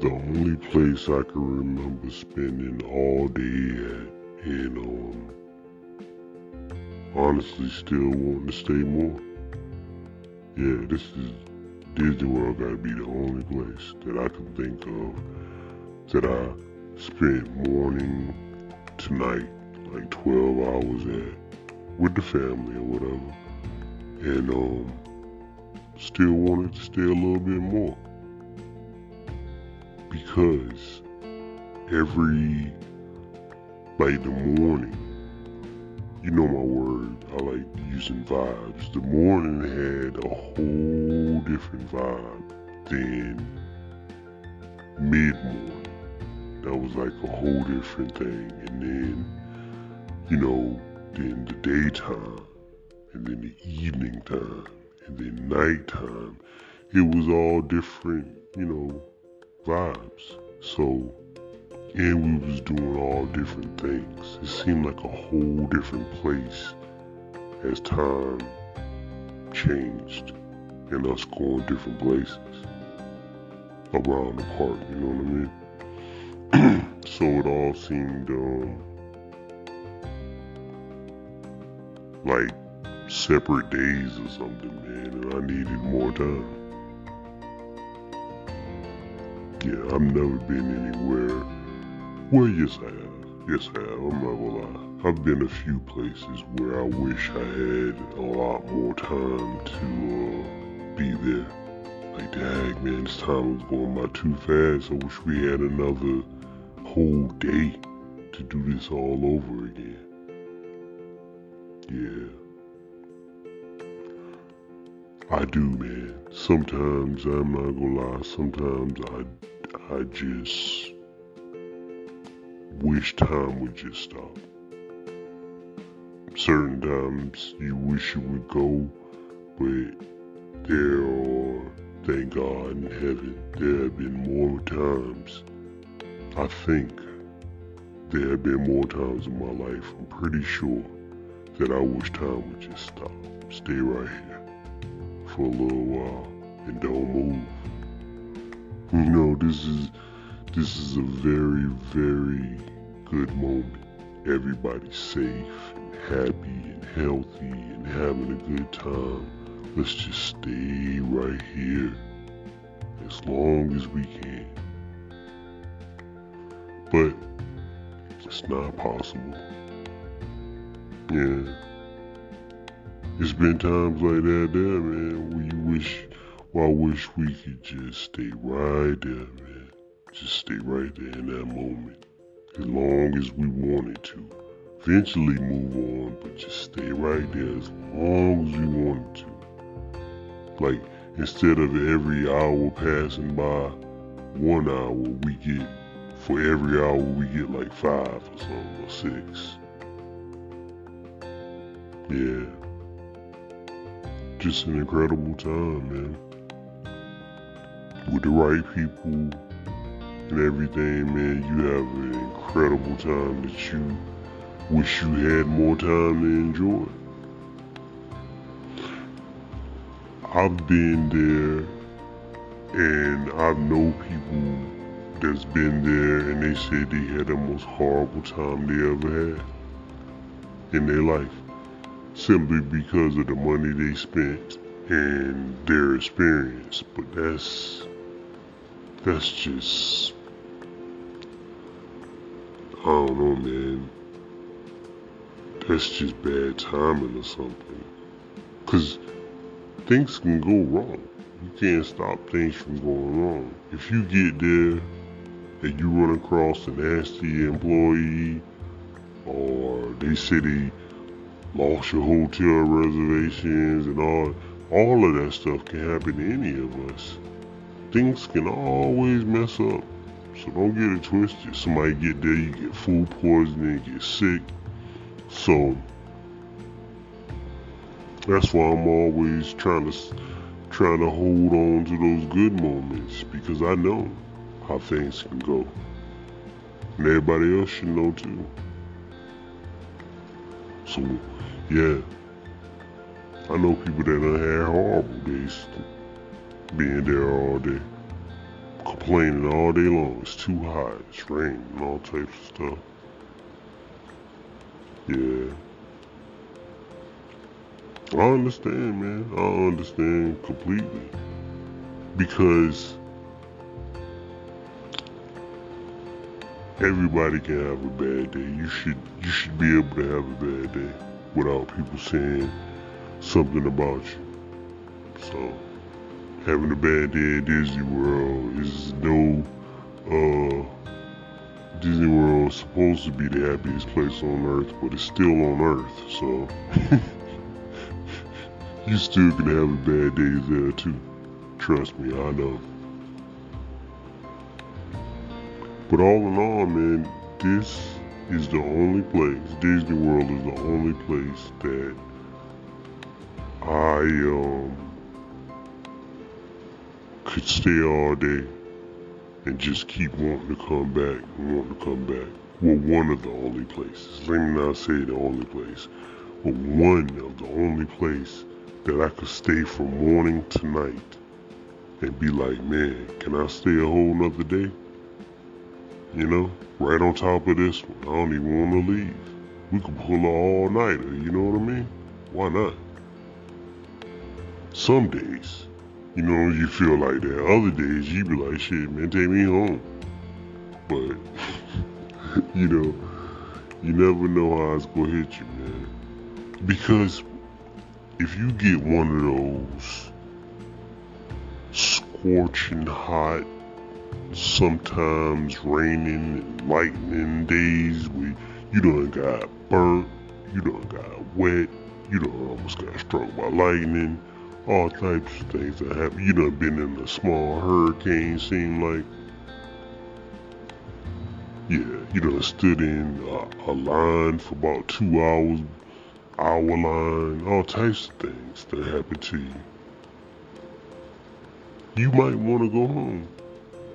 the only place I can remember spending all day at, and um, honestly still wanting to stay more. Yeah, this is Disney World gotta be the only place that I can think of that I spent morning to night, like 12 hours at, with the family or whatever, and um, still wanted to stay a little bit more because every like the morning, you know my word, I like using vibes. The morning had a whole different vibe than mid morning. That was like a whole different thing. And then, you know, then the daytime, and then the evening time, and then nighttime. It was all different, you know, vibes. So, and we was doing all different things. It seemed like a whole different place as time changed and us going different places around the park, you know what I mean? so it all seemed um, like separate days or something, man, and I needed more time. Yeah, I've never been anywhere. Well, yes, I have. Yes, I have. I'm not gonna lie. I've been a few places where I wish I had a lot more time to uh, be there. Like, dang, man, this time was going by too fast. I wish we had another whole day to do this all over again. Yeah. I do, man. Sometimes I'm not gonna lie. Sometimes I, I just wish time would just stop. Certain times you wish you would go, but there are, thank God in heaven, there have been more times. I think there have been more times in my life. I'm pretty sure that I wish time would just stop. Stay right here for a little while and don't move. You know, this is this is a very, very good moment. Everybody's safe and happy and healthy and having a good time. Let's just stay right here as long as we can. But it's not possible. Yeah. It's been times like that there, man, where you wish, well, I wish we could just stay right there, man. Just stay right there in that moment. As long as we wanted to. Eventually move on, but just stay right there as long as we wanted to. Like, instead of every hour passing by, one hour, we get, for every hour, we get like five or something, or six. Yeah just an incredible time, man. With the right people and everything, man, you have an incredible time that you wish you had more time to enjoy. I've been there and I know people that's been there and they said they had the most horrible time they ever had in their life simply because of the money they spent and their experience. But that's that's just I don't know, man. That's just bad timing or something. Cause things can go wrong. You can't stop things from going wrong. If you get there and you run across a nasty employee or they say they lost your hotel reservations and all all of that stuff can happen to any of us. Things can always mess up. So don't get it twisted. Somebody get there, you get food poisoning, get sick. So that's why I'm always trying to trying to hold on to those good moments because I know how things can go. And everybody else should know too. So yeah. I know people that done had horrible days being there all day. Complaining all day long. It's too hot. It's raining and all types of stuff. Yeah. I understand, man. I understand completely. Because everybody can have a bad day. You should you should be able to have a bad day without people saying something about you. So having a bad day at Disney World is no uh Disney World is supposed to be the happiest place on earth, but it's still on earth, so you still can have a bad day there too. Trust me, I know. But all in all, man, this is the only place, Disney World is the only place that I um could stay all day and just keep wanting to come back and wanting to come back. Well, one of the only places. Let me not say the only place, but one of the only place that I could stay from morning to night and be like, man, can I stay a whole nother day? You know, right on top of this one. I don't even want to leave. We could pull an all-nighter, you know what I mean? Why not? Some days, you know, you feel like that. Other days, you be like, shit, man, take me home. But, you know, you never know how it's gonna hit you, man. Because if you get one of those scorching hot sometimes raining and lightning days where you done got burnt, you done got wet, you done almost got struck by lightning, all types of things that happen. You done been in a small hurricane, seem like. Yeah, you done stood in a, a line for about two hours, hour line, all types of things that happen to you. You might want to go home.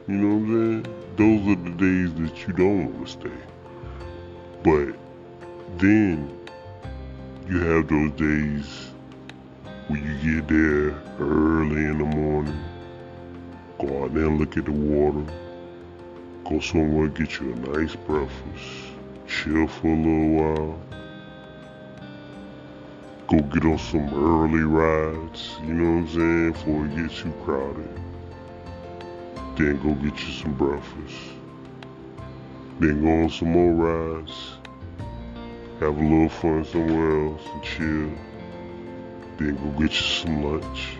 You know what I'm saying? Those are the days that you don't want to stay. But then you have those days where you get there early in the morning, go out there and look at the water, go somewhere get you a nice breakfast, chill for a little while, go get on some early rides, you know what I'm saying, before it gets too crowded then go get you some breakfast. Then go on some more rides. Have a little fun somewhere else and chill. Then go get you some lunch.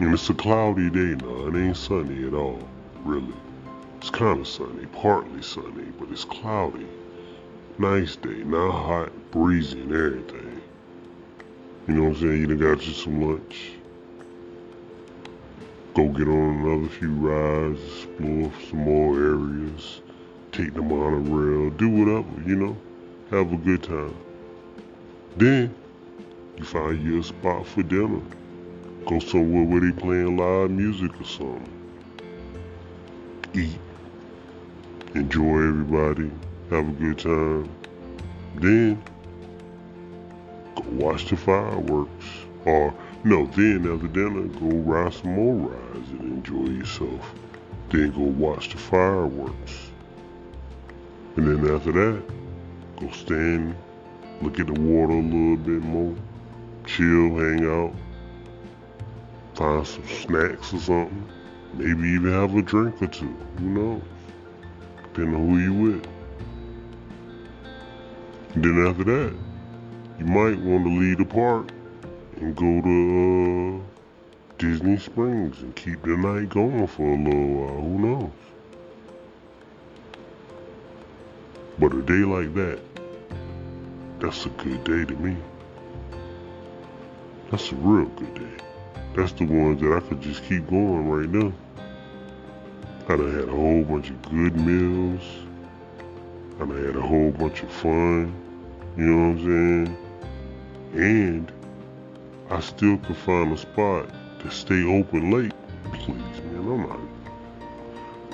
And it's a cloudy day now. It ain't sunny at all, really. It's kind of sunny, partly sunny, but it's cloudy. Nice day, not hot, breezy and everything. You know what I'm saying? You done got you some lunch go get on another few rides, explore some more areas, take the monorail, do whatever, you know, have a good time. Then you find you a spot for dinner. Go somewhere where they playing live music or something. Eat. Enjoy everybody. Have a good time. Then go watch the fireworks. Or no, then after dinner, go ride some more rides and enjoy yourself. Then go watch the fireworks. And then after that, go stand, look at the water a little bit more, chill, hang out, find some snacks or something. Maybe even have a drink or two. Who knows? Depending on who you with. Then after that, you might want to leave the park and go to uh, Disney Springs and keep the night going for a little while. Who knows? But a day like that, that's a good day to me. That's a real good day. That's the ones that I could just keep going right now. I done had a whole bunch of good meals. I done had a whole bunch of fun. You know what I'm saying? And I still could find a spot to stay open late. Please, man, I'm not.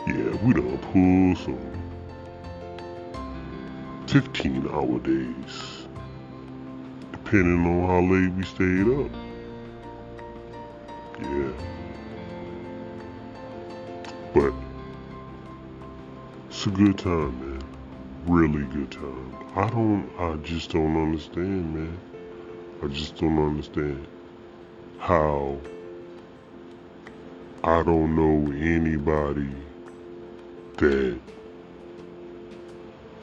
Yeah, we done pull some 15 hour days. Depending on how late we stayed up. Yeah. But It's a good time, man. Really good time. I don't, I just don't understand, man. I just don't understand how I don't know anybody that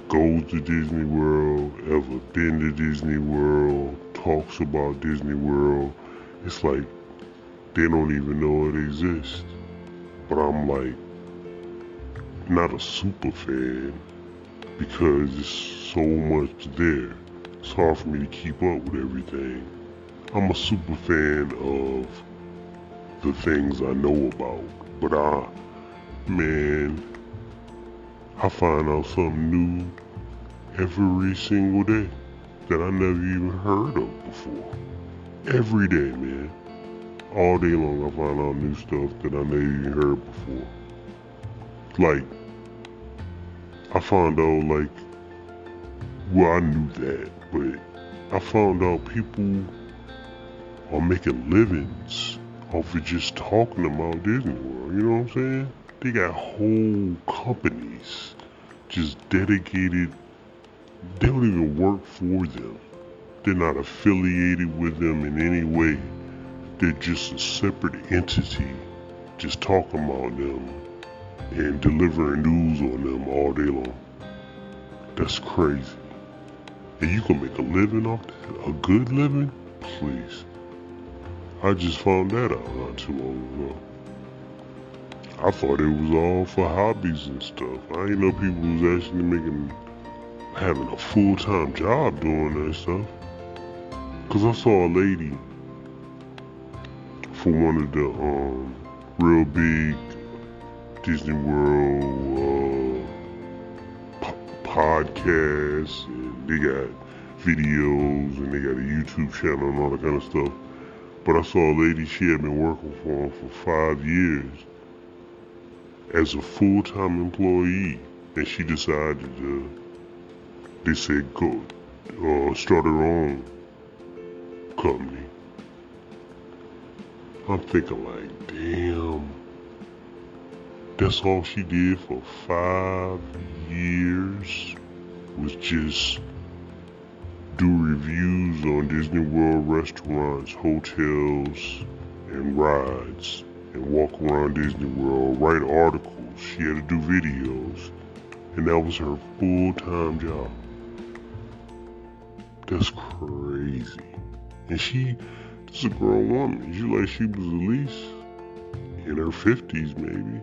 goes to Disney World, ever been to Disney World, talks about Disney World. It's like they don't even know it exists. But I'm like, not a super fan because there's so much there. It's hard for me to keep up with everything. I'm a super fan of the things I know about, but I, man, I find out something new every single day that I never even heard of before. Every day, man. All day long I find out new stuff that I never even heard before. Like, I found out like, well I knew that, but I found out people are making livings off of just talking about Disney World, you know what I'm saying? They got whole companies just dedicated, they don't even work for them. They're not affiliated with them in any way. They're just a separate entity, just talking about them and delivering news on them all day long. That's crazy. And you can make a living off that? A good living? Please. I just found that out not too long ago. I thought it was all for hobbies and stuff. I didn't know people was actually making, having a full-time job doing that stuff. Cause I saw a lady for one of the um, real big Disney World uh, po- podcasts, and they got videos, and they got a YouTube channel and all that kind of stuff. But I saw a lady, she had been working for them for five years as a full-time employee, and she decided to, they said, go, uh, start her own company. I'm thinking like, damn, that's all she did for five years was just do reviews on Disney World restaurants, hotels, and rides, and walk around Disney World, write articles. She had to do videos, and that was her full-time job. That's crazy. And she, this is a grown woman. She like she was at least in her fifties, maybe.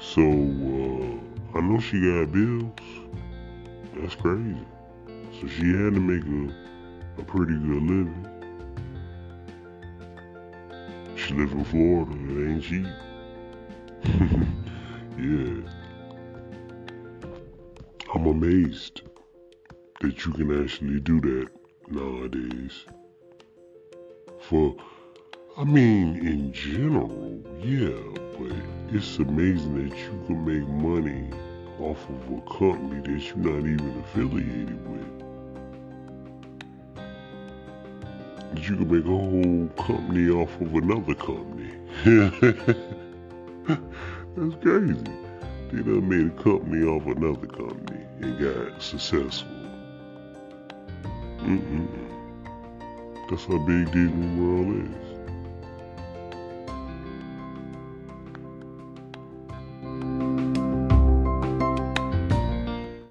So uh, I know she got bills. That's crazy. So she had to make a, a pretty good living. She in Florida. Ain't yeah. I'm amazed that you can actually do that nowadays. For, I mean, in general, yeah, but it's amazing that you can make money off of a company that you're not even affiliated with. You can make a whole company off of another company. That's crazy. They done made a company off another company and got successful. Mm-mm. That's how big Disney World is.